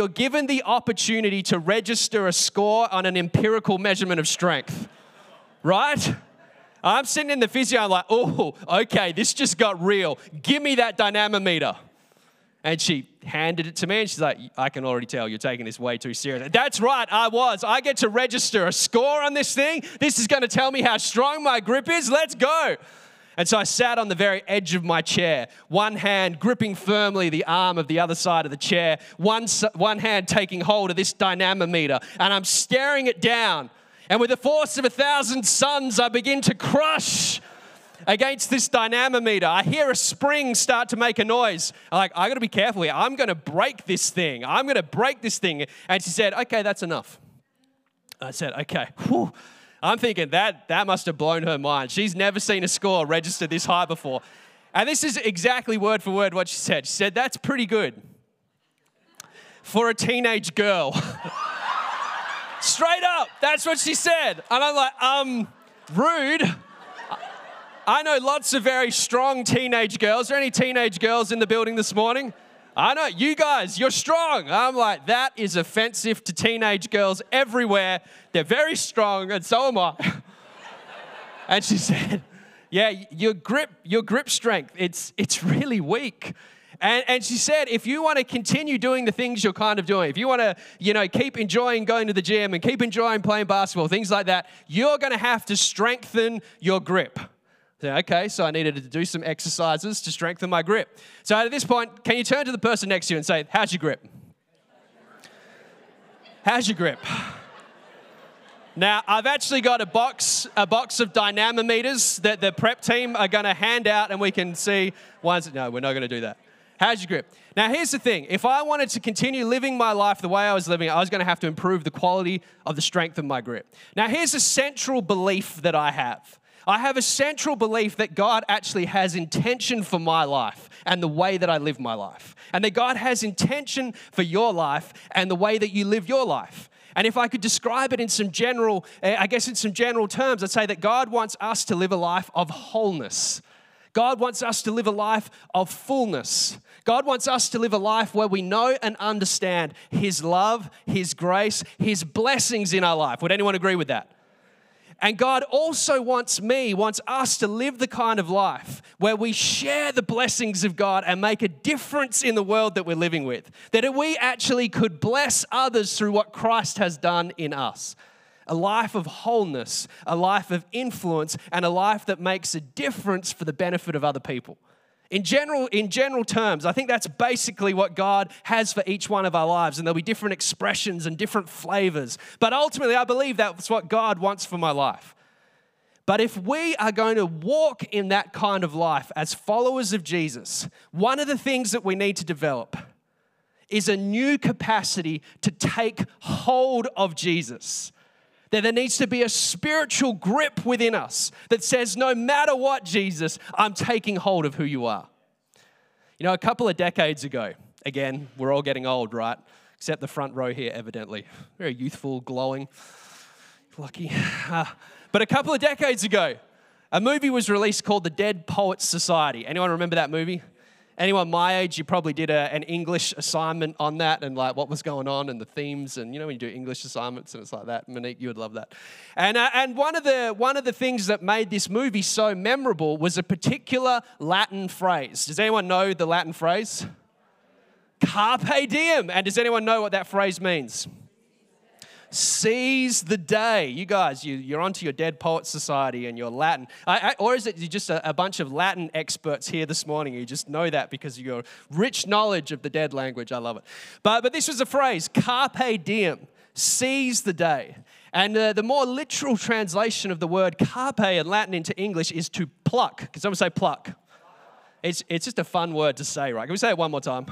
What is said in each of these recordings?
you're given the opportunity to register a score on an empirical measurement of strength, right? I'm sitting in the physio, I'm like, oh, okay, this just got real. Give me that dynamometer. And she handed it to me, and she's like, I can already tell you're taking this way too seriously. That's right, I was. I get to register a score on this thing. This is going to tell me how strong my grip is. Let's go. And so I sat on the very edge of my chair, one hand gripping firmly the arm of the other side of the chair, one, one hand taking hold of this dynamometer, and I'm staring it down. And with the force of a thousand suns, I begin to crush against this dynamometer. I hear a spring start to make a noise. I'm like, I gotta be careful here. I'm gonna break this thing. I'm gonna break this thing. And she said, Okay, that's enough. I said, Okay. Whew. I'm thinking that that must have blown her mind. She's never seen a score registered this high before. And this is exactly word for word what she said. She said, That's pretty good for a teenage girl. Straight up, that's what she said. And I'm like, um, rude. I know lots of very strong teenage girls. Are there any teenage girls in the building this morning? I know, you guys, you're strong. I'm like, that is offensive to teenage girls everywhere. They're very strong, and so am I. and she said, Yeah, your grip, your grip strength, it's it's really weak. And, and she said, if you want to continue doing the things you're kind of doing, if you want to, you know, keep enjoying going to the gym and keep enjoying playing basketball, things like that, you're going to have to strengthen your grip. Okay, so I needed to do some exercises to strengthen my grip. So at this point, can you turn to the person next to you and say, How's your grip? How's your grip? Now, I've actually got a box, a box of dynamometers that the prep team are going to hand out, and we can see ones. No, we're not going to do that. How's your grip? Now, here's the thing if I wanted to continue living my life the way I was living, I was going to have to improve the quality of the strength of my grip. Now, here's a central belief that I have I have a central belief that God actually has intention for my life and the way that I live my life. And that God has intention for your life and the way that you live your life. And if I could describe it in some general, eh, I guess in some general terms, I'd say that God wants us to live a life of wholeness. God wants us to live a life of fullness. God wants us to live a life where we know and understand His love, His grace, His blessings in our life. Would anyone agree with that? And God also wants me, wants us to live the kind of life where we share the blessings of God and make a difference in the world that we're living with. That we actually could bless others through what Christ has done in us. A life of wholeness, a life of influence, and a life that makes a difference for the benefit of other people. In general, in general terms, I think that's basically what God has for each one of our lives, and there'll be different expressions and different flavors. But ultimately, I believe that's what God wants for my life. But if we are going to walk in that kind of life as followers of Jesus, one of the things that we need to develop is a new capacity to take hold of Jesus that there needs to be a spiritual grip within us that says, no matter what, Jesus, I'm taking hold of who you are. You know, a couple of decades ago, again, we're all getting old, right? Except the front row here, evidently. Very youthful, glowing. Lucky. Uh, but a couple of decades ago, a movie was released called The Dead Poets Society. Anyone remember that movie? Anyone my age, you probably did a, an English assignment on that and like what was going on and the themes. And you know, when you do English assignments and it's like that, Monique, you would love that. And, uh, and one, of the, one of the things that made this movie so memorable was a particular Latin phrase. Does anyone know the Latin phrase? Carpe diem. And does anyone know what that phrase means? Seize the day. You guys, you, you're onto your Dead Poet Society and your Latin. I, I, or is it you just a, a, bunch of Latin experts here this morning? You just know that because of your rich knowledge of the dead language. I love it. But, but this was a phrase, carpe diem, seize the day. And uh, the more literal translation of the word carpe in Latin into English is to pluck. Can someone say pluck? It's, it's just a fun word to say, right? Can we say it one more time?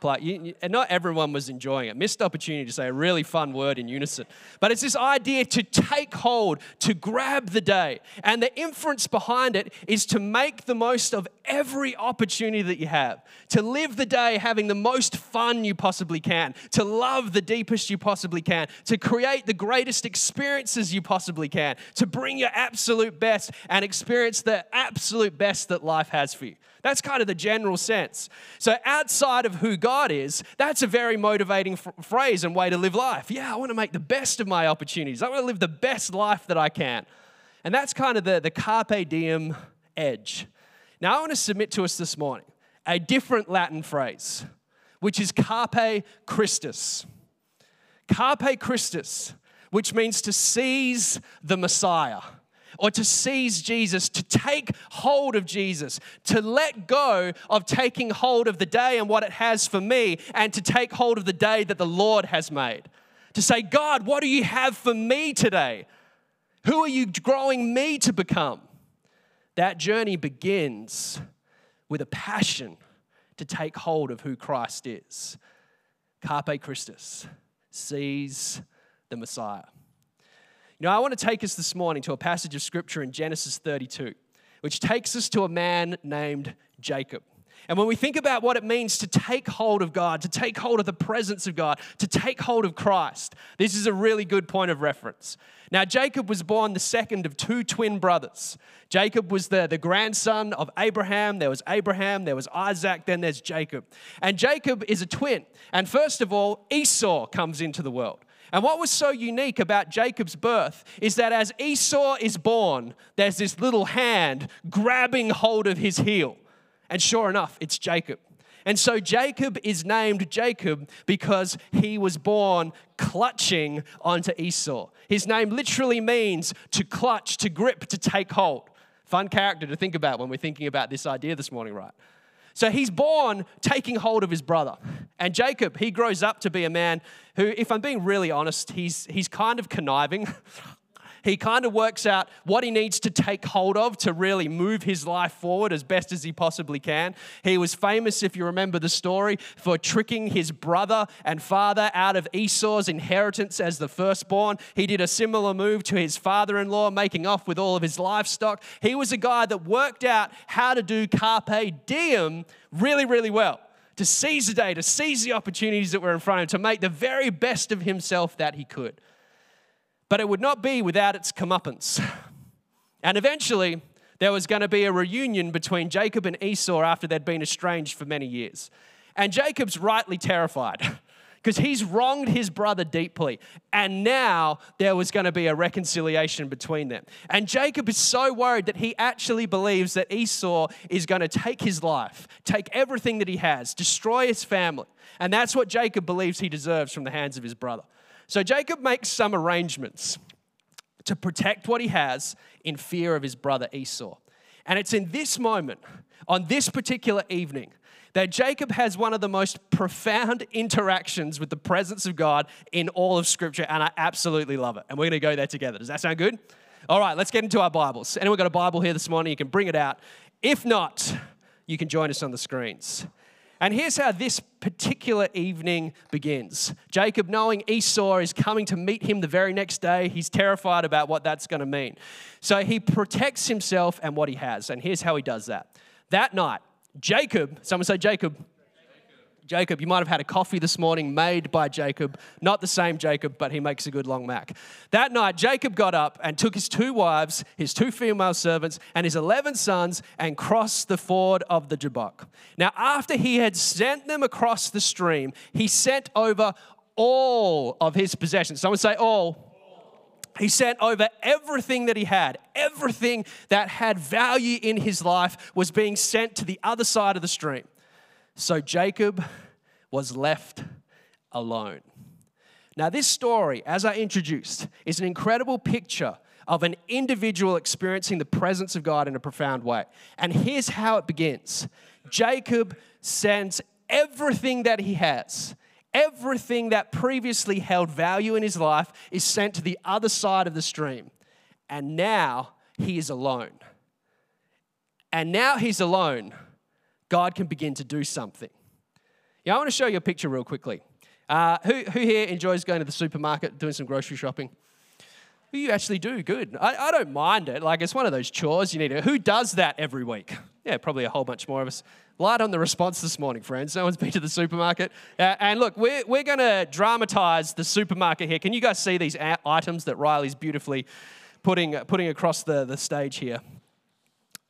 Play. You, and not everyone was enjoying it. Missed opportunity to say a really fun word in unison. But it's this idea to take hold, to grab the day. And the inference behind it is to make the most of every opportunity that you have, to live the day having the most fun you possibly can, to love the deepest you possibly can, to create the greatest experiences you possibly can, to bring your absolute best and experience the absolute best that life has for you. That's kind of the general sense. So, outside of who God is, that's a very motivating phrase and way to live life. Yeah, I want to make the best of my opportunities. I want to live the best life that I can. And that's kind of the, the carpe diem edge. Now, I want to submit to us this morning a different Latin phrase, which is carpe Christus. Carpe Christus, which means to seize the Messiah or to seize Jesus, to take hold of Jesus, to let go of taking hold of the day and what it has for me, and to take hold of the day that the Lord has made. To say, God, what do you have for me today? Who are you growing me to become? That journey begins with a passion to take hold of who Christ is. Carpe Christus, seize the Messiah. Know, I want to take us this morning to a passage of scripture in Genesis 32, which takes us to a man named Jacob. And when we think about what it means to take hold of God, to take hold of the presence of God, to take hold of Christ, this is a really good point of reference. Now, Jacob was born the second of two twin brothers. Jacob was the, the grandson of Abraham. There was Abraham, there was Isaac, then there's Jacob. And Jacob is a twin. And first of all, Esau comes into the world. And what was so unique about Jacob's birth is that as Esau is born, there's this little hand grabbing hold of his heel. And sure enough, it's Jacob. And so Jacob is named Jacob because he was born clutching onto Esau. His name literally means to clutch, to grip, to take hold. Fun character to think about when we're thinking about this idea this morning, right? So he's born taking hold of his brother. And Jacob, he grows up to be a man who, if I'm being really honest, he's, he's kind of conniving. he kind of works out what he needs to take hold of to really move his life forward as best as he possibly can. He was famous, if you remember the story, for tricking his brother and father out of Esau's inheritance as the firstborn. He did a similar move to his father in law, making off with all of his livestock. He was a guy that worked out how to do carpe diem really, really well to seize the day, to seize the opportunities that were in front of him, to make the very best of himself that he could. But it would not be without its comeuppance. And eventually, there was going to be a reunion between Jacob and Esau after they'd been estranged for many years. And Jacob's rightly terrified because he's wronged his brother deeply. And now there was going to be a reconciliation between them. And Jacob is so worried that he actually believes that Esau is going to take his life, take everything that he has, destroy his family. And that's what Jacob believes he deserves from the hands of his brother. So Jacob makes some arrangements to protect what he has in fear of his brother Esau. And it's in this moment, on this particular evening, that Jacob has one of the most profound interactions with the presence of God in all of Scripture, and I absolutely love it. And we're going to go there together. Does that sound good? All right, let's get into our Bibles. Anyone got a Bible here this morning? You can bring it out. If not, you can join us on the screens. And here's how this particular evening begins Jacob, knowing Esau is coming to meet him the very next day, he's terrified about what that's going to mean. So he protects himself and what he has. And here's how he does that. That night, Jacob, someone say Jacob, Jacob. You might have had a coffee this morning made by Jacob. Not the same Jacob, but he makes a good long mac. That night, Jacob got up and took his two wives, his two female servants, and his 11 sons and crossed the ford of the Jabbok. Now, after he had sent them across the stream, he sent over all of his possessions. Someone say all. He sent over everything that he had. Everything that had value in his life was being sent to the other side of the stream. So Jacob was left alone. Now, this story, as I introduced, is an incredible picture of an individual experiencing the presence of God in a profound way. And here's how it begins Jacob sends everything that he has, everything that previously held value in his life, is sent to the other side of the stream. And now he is alone. And now he's alone God can begin to do something. Yeah, I want to show you a picture real quickly. Uh, who, who here enjoys going to the supermarket, doing some grocery shopping? You actually do? Good. I, I don't mind it. Like, it's one of those chores you need to. Who does that every week? Yeah, probably a whole bunch more of us. Light on the response this morning, friends. No one's been to the supermarket. Uh, and look, we're, we're going to dramatize the supermarket here. Can you guys see these a- items that Riley's beautifully putting, putting across the, the stage here?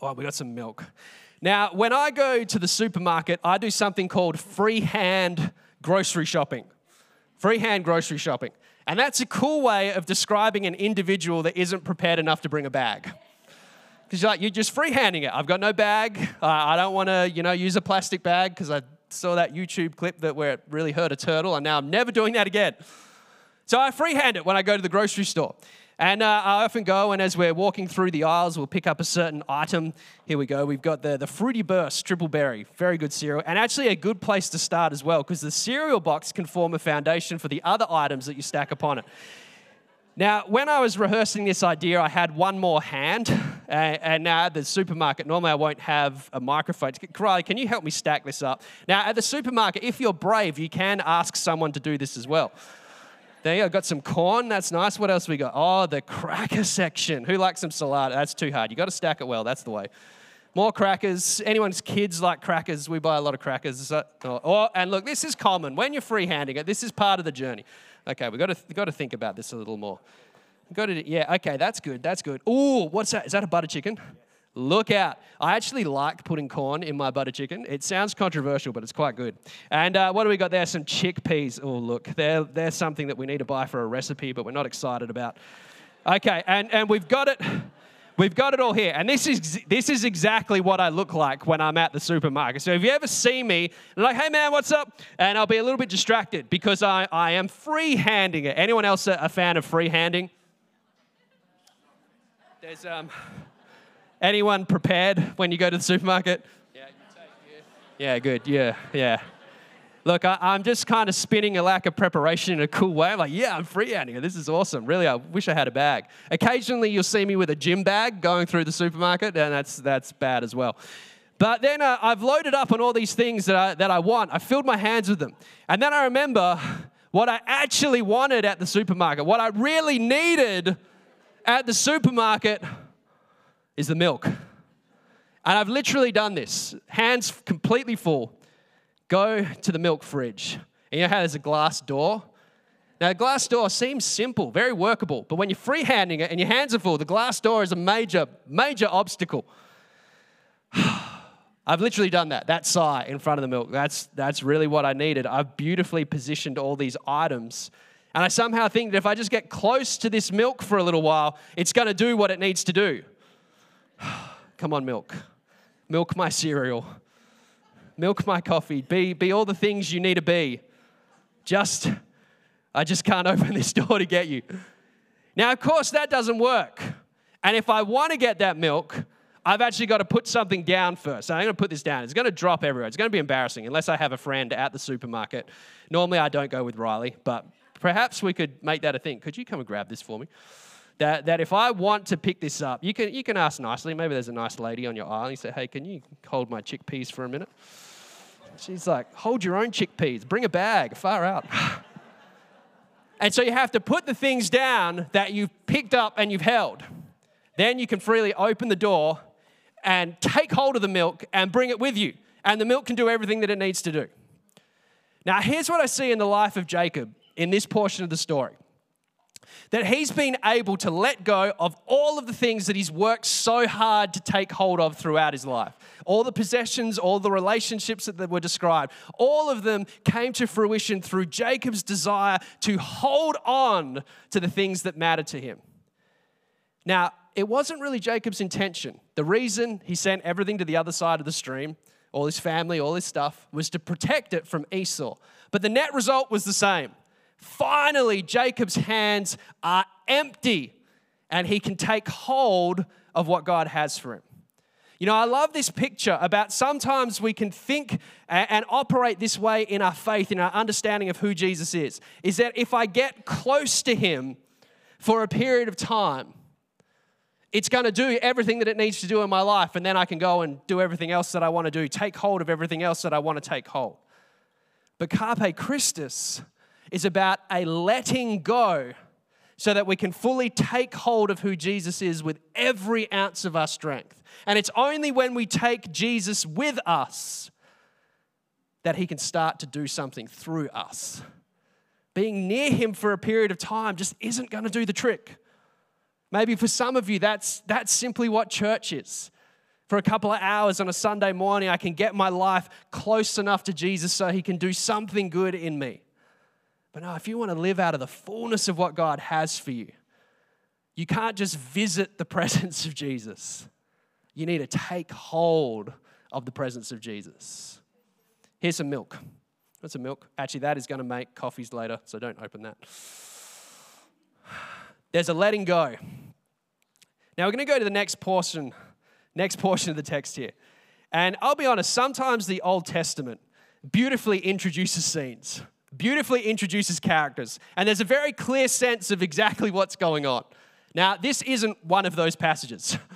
Oh, we got some milk. Now, when I go to the supermarket, I do something called freehand grocery shopping. Freehand grocery shopping. And that's a cool way of describing an individual that isn't prepared enough to bring a bag. Because you're like, you're just freehanding it. I've got no bag. Uh, I don't want to, you know, use a plastic bag because I saw that YouTube clip that where it really hurt a turtle, and now I'm never doing that again. So I freehand it when I go to the grocery store. And uh, I often go, and as we're walking through the aisles, we'll pick up a certain item. Here we go. We've got the, the Fruity Burst Triple Berry. Very good cereal. And actually, a good place to start as well, because the cereal box can form a foundation for the other items that you stack upon it. Now, when I was rehearsing this idea, I had one more hand. And, now at the supermarket, normally I won't have a microphone. Riley, can you help me stack this up? Now, at the supermarket, if you're brave, you can ask someone to do this as well. There you go. Got some corn. That's nice. What else we got? Oh, the cracker section. Who likes some salad? That's too hard. You got to stack it well. That's the way. More crackers. Anyone's kids like crackers. We buy a lot of crackers. Oh, oh, and look, this is common. When you're freehanding it, this is part of the journey. Okay, we've got to, we've got to think about this a little more. Got to, yeah, okay, that's good. That's good. Ooh, what's that? Is that a butter chicken? Look out. I actually like putting corn in my butter chicken. It sounds controversial, but it's quite good. And uh, what do we got there? Some chickpeas. Oh, look, they're, they're something that we need to buy for a recipe, but we're not excited about. Okay, and, and we've got it. We've got it all here. And this is, this is exactly what I look like when I'm at the supermarket. So if you ever see me, like, hey man, what's up? And I'll be a little bit distracted because I, I am free handing it. Anyone else a, a fan of free handing? There's, um, Anyone prepared when you go to the supermarket? Yeah, yeah, good. Yeah, yeah. Look, I, am just kind of spinning a lack of preparation in a cool way. I'm like, yeah, I'm freehanding it. This is awesome. Really, I wish I had a bag. Occasionally, you'll see me with a gym bag going through the supermarket, and that's, that's bad as well. But then uh, I've loaded up on all these things that I, that I want. I filled my hands with them. And then I remember what I actually wanted at the supermarket, what I really needed at the supermarket is the milk. And I've literally done this, hands completely full. Go to the milk fridge. And you know how there's a glass door? Now, a glass door seems simple, very workable, but when you're freehanding it and your hands are full, the glass door is a major, major obstacle. I've literally done that, that sigh in front of the milk. That's, that's really what I needed. I've beautifully positioned all these items. And I somehow think that if I just get close to this milk for a little while, it's going to do what it needs to do. Come on, milk. Milk my cereal. Milk my coffee. Be, be all the things you need to be. Just, I just can't open this door to get you. Now, of course, that doesn't work. And if I want to get that milk, I've actually got to put something down first. I'm going to put this down. It's going to drop everywhere. It's going to be embarrassing unless I have a friend at the supermarket. Normally, I don't go with Riley, but perhaps we could make that a thing. Could you come and grab this for me? That, that if I want to pick this up, you can, you can ask nicely. Maybe there's a nice lady on your aisle. You say, hey, can you hold my chickpeas for a minute? She's like, hold your own chickpeas. Bring a bag. Far out. and so you have to put the things down that you've picked up and you've held. Then you can freely open the door and take hold of the milk and bring it with you. And the milk can do everything that it needs to do. Now, here's what I see in the life of Jacob in this portion of the story that he's been able to let go of all of the things that he's worked so hard to take hold of throughout his life. All the possessions, all the relationships that were described, all of them came to fruition through Jacob's desire to hold on to the things that mattered to him. Now, it wasn't really Jacob's intention. The reason he sent everything to the other side of the stream, all his family, all his stuff, was to protect it from Esau. But the net result was the same. Finally, Jacob's hands are empty and he can take hold of what God has for him. You know, I love this picture about sometimes we can think and operate this way in our faith, in our understanding of who Jesus is. Is that if I get close to him for a period of time, it's going to do everything that it needs to do in my life, and then I can go and do everything else that I want to do, take hold of everything else that I want to take hold. But carpe Christus is about a letting go so that we can fully take hold of who Jesus is with every ounce of our strength. And it's only when we take Jesus with us that he can start to do something through us. Being near him for a period of time just isn't going to do the trick. Maybe for some of you, that's, that's simply what church is. for a couple of hours on a Sunday morning, I can get my life close enough to Jesus so he can do something good in me. But no, if you want to live out of the fullness of what God has for you, you can't just visit the presence of Jesus. You need to take hold of the presence of Jesus. Here's some milk. That's some milk. Actually, that is going to make coffees later, so don't open that. There's a letting go. Now we're going to go to the next portion next portion of the text here. And I'll be honest, sometimes the Old Testament beautifully introduces scenes, beautifully introduces characters, and there's a very clear sense of exactly what's going on. Now, this isn't one of those passages.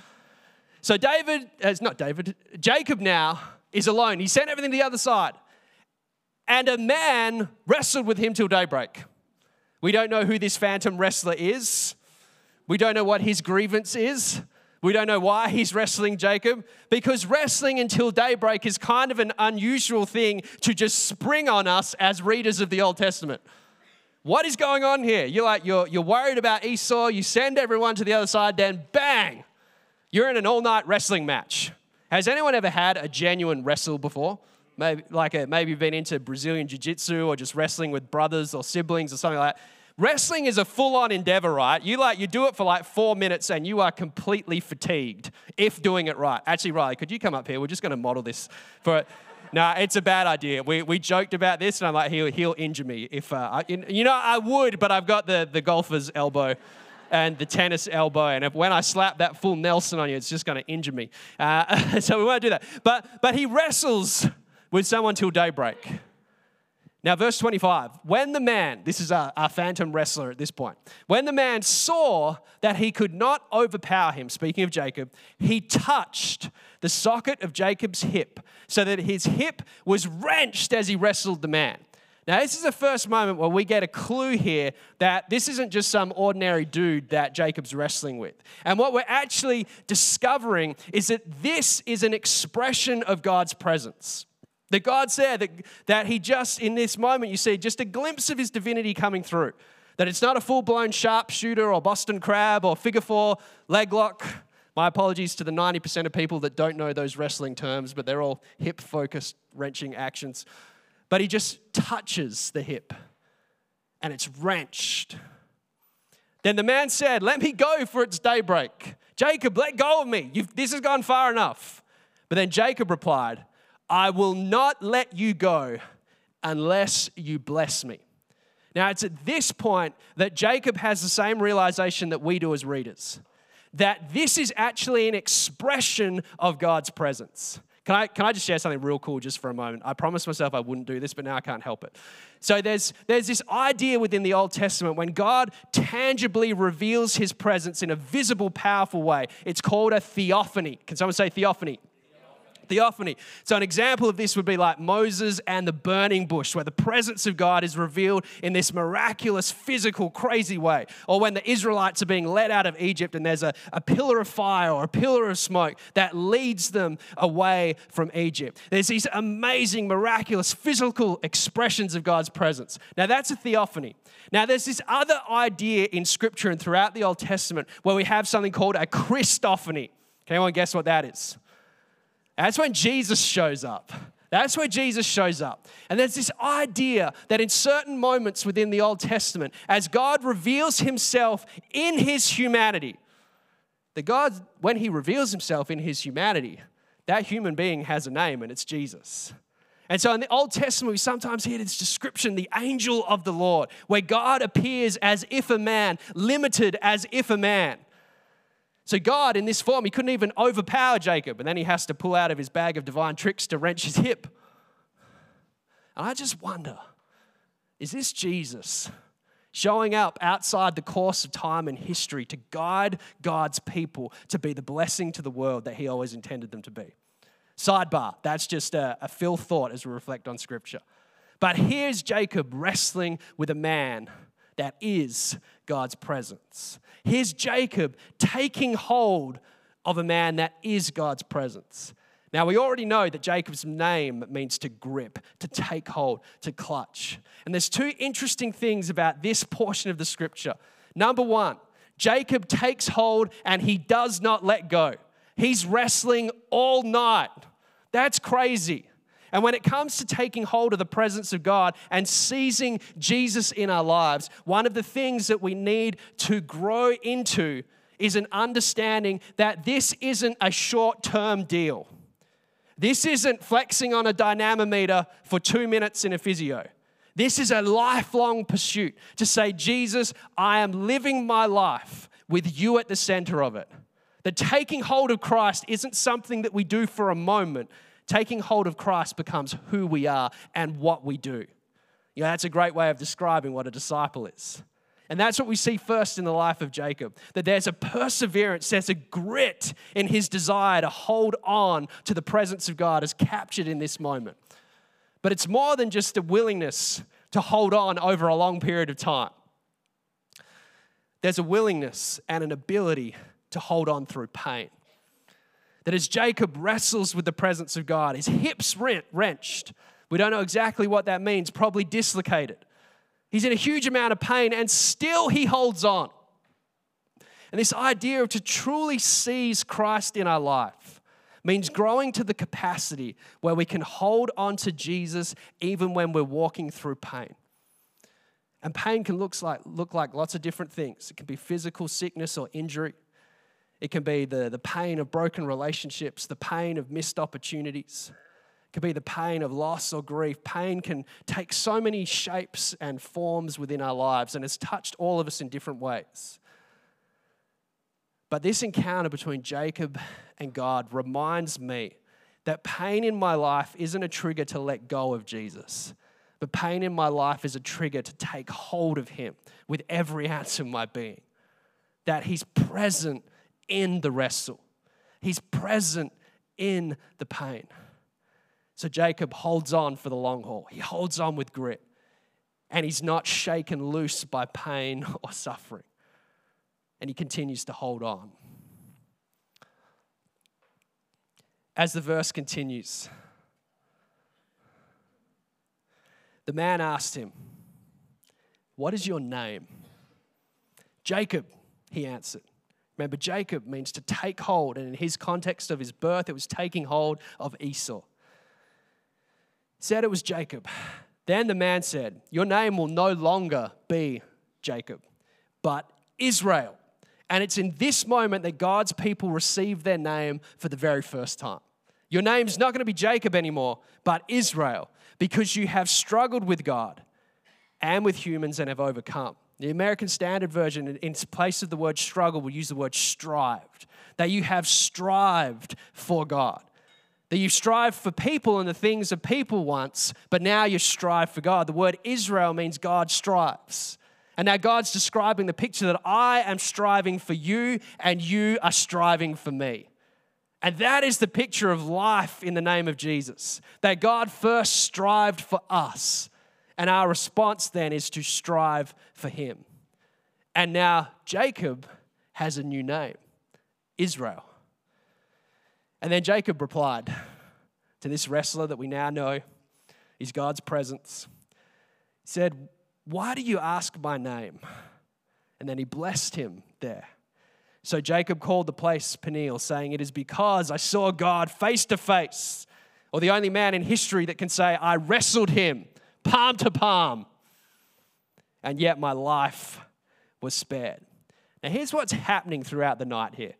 So, David, uh, it's not David, Jacob now is alone. He sent everything to the other side. And a man wrestled with him till daybreak. We don't know who this phantom wrestler is. We don't know what his grievance is. We don't know why he's wrestling Jacob because wrestling until daybreak is kind of an unusual thing to just spring on us as readers of the Old Testament. What is going on here? You're like, you're, you're worried about Esau, you send everyone to the other side, then bang, you're in an all night wrestling match. Has anyone ever had a genuine wrestle before? Maybe like a, maybe been into Brazilian jiu-jitsu or just wrestling with brothers or siblings or something like that. Wrestling is a full-on endeavor, right? You like you do it for like four minutes and you are completely fatigued if doing it right. Actually, Riley, could you come up here? We're just going to model this for. it. No, it's a bad idea. We, we joked about this, and I'm like, he'll, he'll injure me if uh, I, you know I would, but I've got the the golfer's elbow and the tennis elbow, and if when I slap that full Nelson on you, it's just going to injure me. Uh, so we won't do that. But but he wrestles with someone till daybreak. Now, verse 25, when the man, this is our, phantom wrestler at this point, when the man saw that he could not overpower him, speaking of Jacob, he touched the socket of Jacob's hip so that his hip was wrenched as he wrestled the man. Now, this is the first moment where we get a clue here that this isn't just some ordinary dude that Jacob's wrestling with. And what we're actually discovering is that this is an expression of God's presence. That God said that, that He just, in this moment, you see just a glimpse of His divinity coming through. That it's not a full blown sharpshooter or Boston crab or figure four leg lock. My apologies to the 90% of people that don't know those wrestling terms, but they're all hip focused, wrenching actions. But He just touches the hip and it's wrenched. Then the man said, Let me go, for it's daybreak. Jacob, let go of me. You've, this has gone far enough. But then Jacob replied, I will not let you go unless you bless me. Now, it's at this point that Jacob has the same realization that we do as readers that this is actually an expression of God's presence. Can I, can I just share something real cool just for a moment? I promised myself I wouldn't do this, but now I can't help it. So there's, there's this idea within the Old Testament when God tangibly reveals his presence in a visible, powerful way. It's called a theophany. Can someone say theophany? Theophany. So, an example of this would be like Moses and the burning bush, where the presence of God is revealed in this miraculous, physical, crazy way. Or when the Israelites are being led out of Egypt and there's a, a pillar of fire or a pillar of smoke that leads them away from Egypt. There's these amazing, miraculous, physical expressions of God's presence. Now, that's a theophany. Now, there's this other idea in Scripture and throughout the Old Testament where we have something called a Christophany. Can anyone guess what that is? That's when Jesus shows up. That's where Jesus shows up. And there's this idea that in certain moments within the Old Testament, as God reveals himself in his humanity, that God, when he reveals himself in his humanity, that human being has a name and it's Jesus. And so in the Old Testament, we sometimes hear this description, the angel of the Lord, where God appears as if a man, limited as if a man. So, God, in this form, he couldn't even overpower Jacob, and then he has to pull out of his bag of divine tricks to wrench his hip. And I just wonder is this Jesus showing up outside the course of time and history to guide God's people to be the blessing to the world that he always intended them to be? Sidebar, that's just a, a thought as we reflect on scripture. But here's Jacob wrestling with a man that is God's presence. Here's Jacob taking hold of a man that is God's presence. Now, we already know that Jacob's name means to grip, to take hold, to clutch. And there's two interesting things about this portion of the scripture. Number one, Jacob takes hold and he does not let go. He's wrestling all night. That's crazy. And when it comes to taking hold of the presence of God and seizing Jesus in our lives, one of the things that we need to grow into is an understanding that this isn't a short term deal. This isn't flexing on a dynamometer for two minutes in a physio. This is a lifelong pursuit to say, Jesus, I am living my life with you at the center of it. That taking hold of Christ isn't something that we do for a moment. Taking hold of Christ becomes who we are and what we do. You know, that's a great way of describing what a disciple is. And that's what we see first in the life of Jacob that there's a perseverance, there's a grit in his desire to hold on to the presence of God as captured in this moment. But it's more than just a willingness to hold on over a long period of time. There's a willingness and an ability to hold on through pain. That as Jacob wrestles with the presence of God, his hips rent, wrenched. We don't know exactly what that means, probably dislocated. He's in a huge amount of pain and still he holds on. And this idea of to truly seize Christ in our life means growing to the capacity where we can hold on to Jesus even when we're walking through pain. And pain can look like, look like lots of different things. It can be physical sickness or injury. It can be the, the pain of broken relationships, the pain of missed opportunities It could be the pain of loss or grief. Pain can take so many shapes and forms within our lives and has touched all of us in different ways. But this encounter between Jacob and God reminds me that pain in my life isn't a trigger to let go of Jesus, but pain in my life is a trigger to take hold of Him with every ounce of my being. That He's present in the wrestle, He's present in the pain. So Jacob holds on for the long haul. He holds on with grit. And he's not shaken loose by pain or suffering. And he continues to hold on. As the verse continues, the man asked him, What is your name? Jacob, he answered. Remember, Jacob means to take hold, and in his context of his birth, it was taking hold of Esau said it was Jacob. Then the man said, Your name will no longer be Jacob, but Israel. And it's in this moment that God's people receive their name for the very first time. Your name's not going to be Jacob anymore, but Israel, because you have struggled with God and with humans and have overcome. The American Standard Version, in place of the word struggle, will use the word strived. That you have strived for God. That you strive for people and the things of people once, but now you strive for God. The word Israel means God strives. And now God's describing the picture that I am striving for you and you are striving for me. And that is the picture of life in the name of Jesus. That God first strived for us. And our response then is to strive for him. And now Jacob has a new name Israel. And then Jacob replied to this wrestler that we now know is God's presence. He said, Why do you ask my name? And then he blessed him there. So Jacob called the place Peniel, saying, It is because I saw God face to face, or the only man in history that can say, I wrestled him palm to palm, and yet my life was spared. Now, here's what's happening throughout the night here.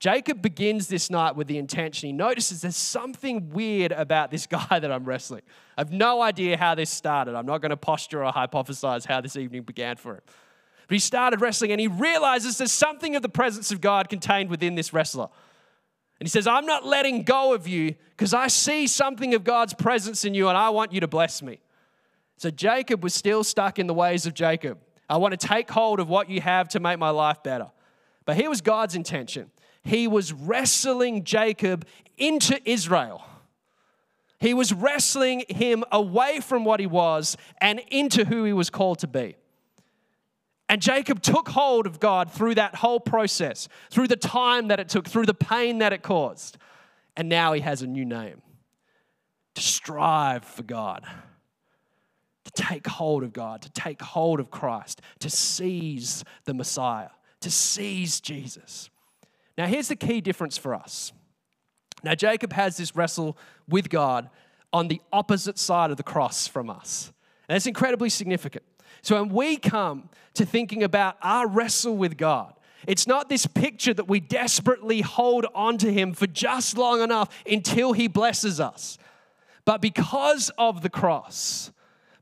Jacob begins this night with the intention. He notices there's something weird about this guy that I'm wrestling. I have no idea how this started. I'm not going to posture or hypothesize how this evening began for him. But he started wrestling and he realizes there's something of the presence of God contained within this wrestler. And he says, I'm not letting go of you because I see something of God's presence in you and I want you to bless me. So Jacob was still stuck in the ways of Jacob. I want to take hold of what you have to make my life better. But here was God's intention he was wrestling Jacob into Israel. He was wrestling him away from what he was and into who he was called to be. And Jacob took hold of God through that whole process, through the time that it took, through the pain that it caused. And now he has a new name to strive for God, to take hold of God, to take hold of Christ, to seize the Messiah, to seize Jesus. Now, here's the key difference for us. Now, Jacob has this wrestle with God on the opposite side of the cross from us. And it's incredibly significant. So, when we come to thinking about our wrestle with God, it's not this picture that we desperately hold on to Him for just long enough until He blesses us. But because of the cross,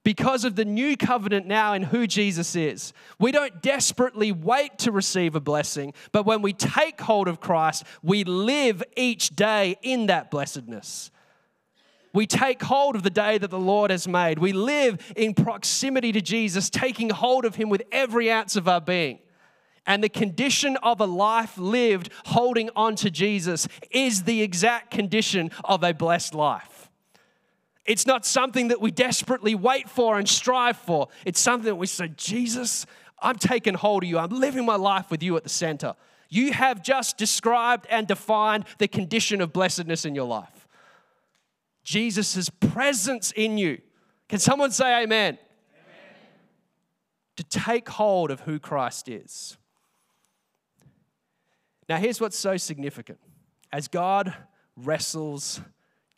because of the new covenant now in who Jesus is, we don't desperately wait to receive a blessing, but when we take hold of Christ, we live each day in that blessedness. We take hold of the day that the Lord has made. We live in proximity to Jesus, taking hold of Him with every ounce of our being. And the condition of a life lived holding on to Jesus is the exact condition of a blessed life. It's not something that we desperately wait for and strive for. It's something that we say, Jesus, I'm taking hold of you. I'm living my life with you at the center. You have just described and defined the condition of blessedness in your life. Jesus' presence in you. Can someone say amen? amen? To take hold of who Christ is. Now, here's what's so significant as God wrestles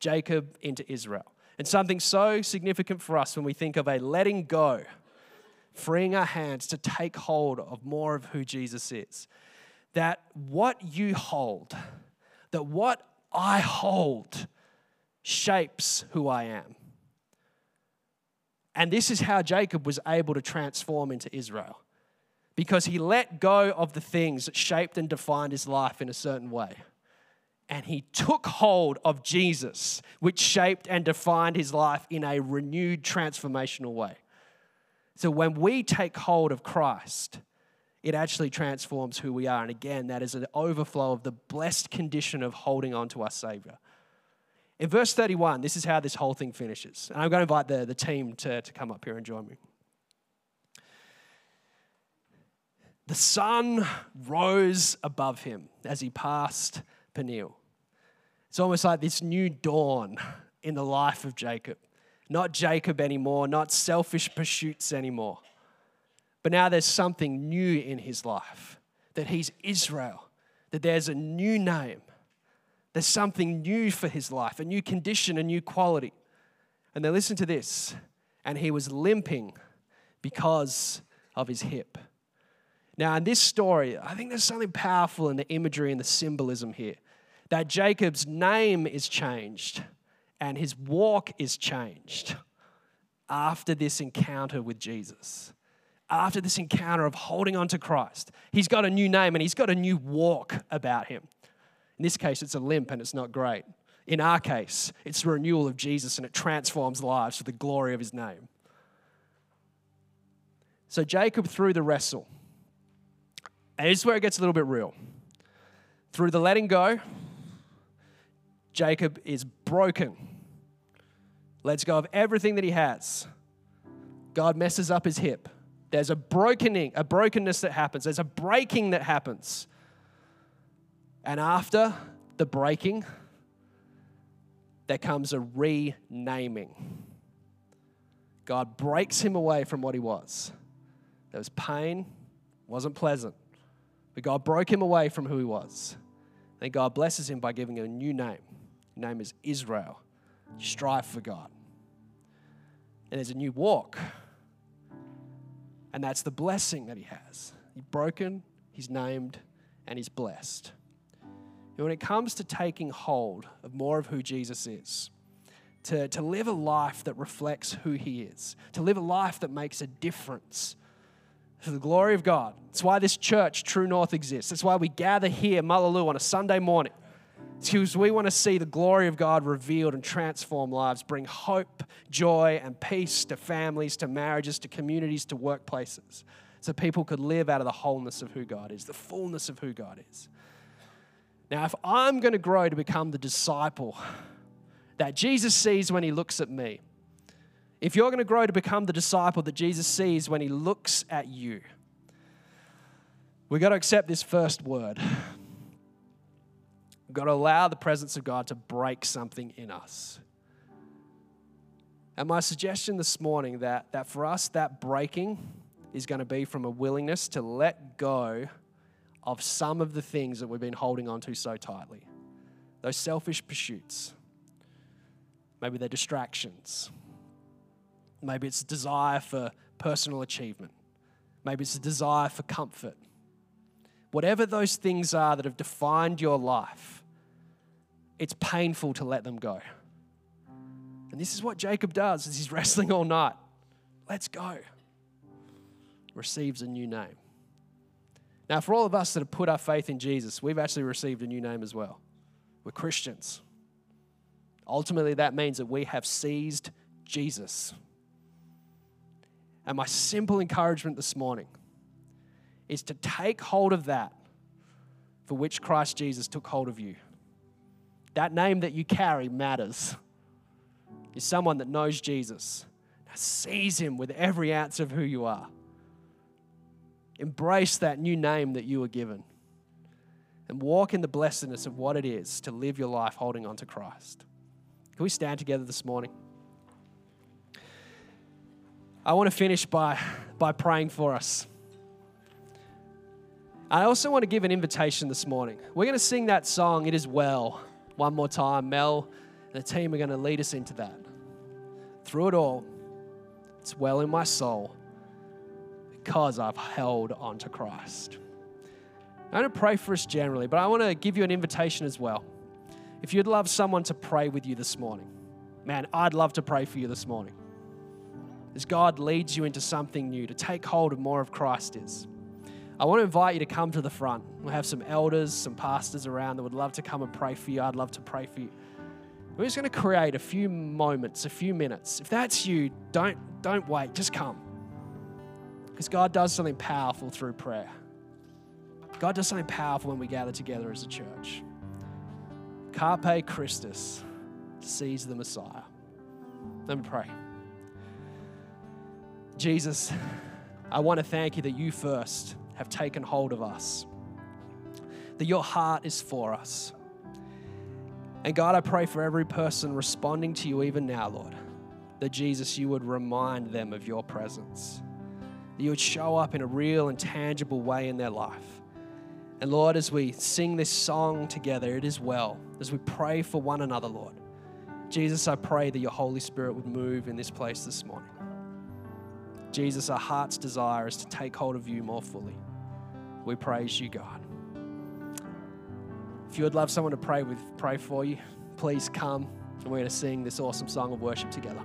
Jacob into Israel, and something so significant for us when we think of a letting go, freeing our hands to take hold of more of who Jesus is, that what you hold, that what I hold, shapes who I am. And this is how Jacob was able to transform into Israel because he let go of the things that shaped and defined his life in a certain way. And he took hold of Jesus, which shaped and defined his life in a renewed, transformational way. So when we take hold of Christ, it actually transforms who we are. And again, that is an overflow of the blessed condition of holding on to our Savior. In verse 31, this is how this whole thing finishes. And I'm going to invite the, the team to, to come up here and join me. The sun rose above him as he passed Peniel. It's almost like this new dawn in the life of Jacob. Not Jacob anymore, not selfish pursuits anymore. But now there's something new in his life that he's Israel, that there's a new name, there's something new for his life, a new condition, a new quality. And then listen to this. And he was limping because of his hip. Now, in this story, I think there's something powerful in the imagery and the symbolism here. That Jacob's name is changed and his walk is changed after this encounter with Jesus. After this encounter of holding on to Christ, he's got a new name and he's got a new walk about him. In this case, it's a limp and it's not great. In our case, it's the renewal of Jesus and it transforms lives for the glory of his name. So Jacob through the wrestle. And this is where it gets a little bit real. Through the letting go, Jacob is broken. Lets go of everything that he has. God messes up his hip. There's a brokening, a brokenness that happens. There's a breaking that happens. And after the breaking, there comes a renaming. God breaks him away from what he was. There was pain, wasn't pleasant. But God broke him away from who he was. Then God blesses him by giving him a new name. Name is Israel. Strive for God. And there's a new walk. And that's the blessing that he has. He's broken, he's named, and he's blessed. And when it comes to taking hold of more of who Jesus is, to, to live a life that reflects who he is, to live a life that makes a difference for the glory of God. That's why this church, True North, exists. That's why we gather here, Mullaloo, on a Sunday morning. It's because we want to see the glory of God revealed and transform lives, bring hope, joy, and peace to families, to marriages, to communities, to workplaces, so people could live out of the wholeness of who God is, the fullness of who God is. Now, if I'm going to grow to become the disciple that Jesus sees when he looks at me, if you're going to grow to become the disciple that Jesus sees when he looks at you, we've got to accept this first word. We've got to allow the presence of God to break something in us. And my suggestion this morning that, that for us, that breaking is going to be from a willingness to let go of some of the things that we've been holding on to so tightly. those selfish pursuits. Maybe they're distractions. Maybe it's a desire for personal achievement. Maybe it's a desire for comfort. Whatever those things are that have defined your life, it's painful to let them go. And this is what Jacob does as he's wrestling all night. Let's go. Receives a new name. Now, for all of us that have put our faith in Jesus, we've actually received a new name as well. We're Christians. Ultimately, that means that we have seized Jesus. And my simple encouragement this morning is to take hold of that for which Christ Jesus took hold of you. That name that you carry matters. You're someone that knows Jesus. Now seize him with every ounce of who you are. Embrace that new name that you were given. And walk in the blessedness of what it is to live your life holding on to Christ. Can we stand together this morning? I want to finish by, by praying for us. I also want to give an invitation this morning. We're going to sing that song, It Is Well, one more time. Mel and the team are going to lead us into that. Through it all, it's well in my soul because I've held on to Christ. I'm going to pray for us generally, but I want to give you an invitation as well. If you'd love someone to pray with you this morning, man, I'd love to pray for you this morning. As God leads you into something new, to take hold of more of Christ is. I want to invite you to come to the front. We'll have some elders, some pastors around that would love to come and pray for you. I'd love to pray for you. We're just going to create a few moments, a few minutes. If that's you, don't, don't wait, just come. Because God does something powerful through prayer. God does something powerful when we gather together as a church. Carpe Christus, seize the Messiah. Let me pray. Jesus, I want to thank you that you first have taken hold of us, that your heart is for us. And God, I pray for every person responding to you even now, Lord, that Jesus, you would remind them of your presence, that you would show up in a real and tangible way in their life. And Lord, as we sing this song together, it is well, as we pray for one another, Lord, Jesus, I pray that your Holy Spirit would move in this place this morning. Jesus, our heart's desire is to take hold of you more fully. We praise you, God. If you would love someone to pray with, pray for you, please come and we're going to sing this awesome song of worship together.